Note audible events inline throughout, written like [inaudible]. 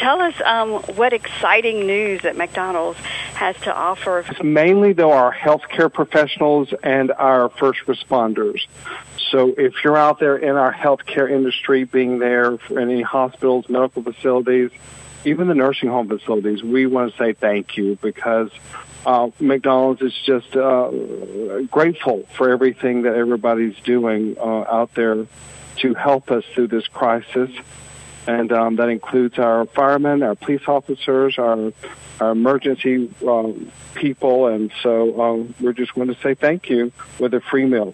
Tell us um, what exciting news that McDonald's has to offer. Mainly, though, our healthcare professionals and our first responders. So if you're out there in our healthcare industry, being there for any hospitals, medical facilities, even the nursing home facilities, we want to say thank you because uh, McDonald's is just uh, grateful for everything that everybody's doing uh, out there to help us through this crisis. And um, that includes our firemen, our police officers, our, our emergency um, people. And so um, we're just going to say thank you with a free meal.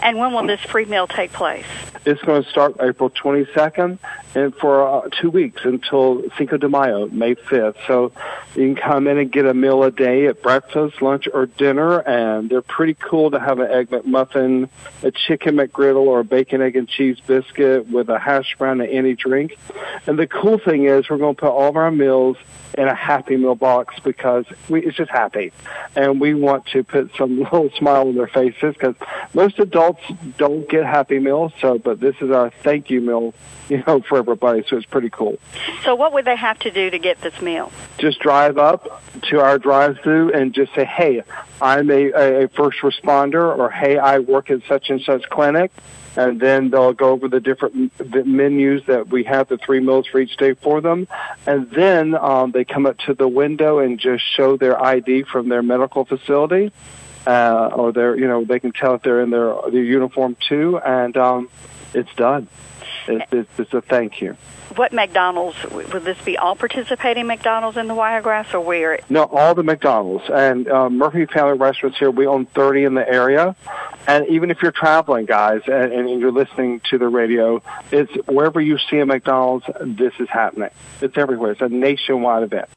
And when will this free meal take place? It's going to start April 22nd and for uh, two weeks until Cinco de Mayo, May 5th. So you can come in and get a meal a day at breakfast, lunch, or dinner, and they're pretty cool to have an egg McMuffin, a chicken McGriddle, or a bacon, egg, and cheese biscuit with a hash brown and any drink. And the cool thing is we're going to put all of our meals in a Happy Meal box because we, it's just happy. And we want to put some [laughs] little smile on their faces because most adults don't get Happy Meals, so, but this is our thank you meal, [laughs] you know, for everybody, so it's pretty cool. So what would they have to do to get this meal? Just drive up to our drive-through and just say, hey, I'm a, a first responder, or hey, I work in such and such clinic and then they'll go over the different the menus that we have, the three meals for each day for them, and then um, they come up to the window and just show their ID from their medical facility, uh, or they're you know, they can tell if they're in their their uniform too, and um, it's done. It's, it's, it's a thank you what McDonald's would this be? All participating McDonald's in the Wiregrass, or where? No, all the McDonald's and uh, Murphy Family Restaurants here. We own 30 in the area, and even if you're traveling, guys, and, and you're listening to the radio, it's wherever you see a McDonald's, this is happening. It's everywhere. It's a nationwide event.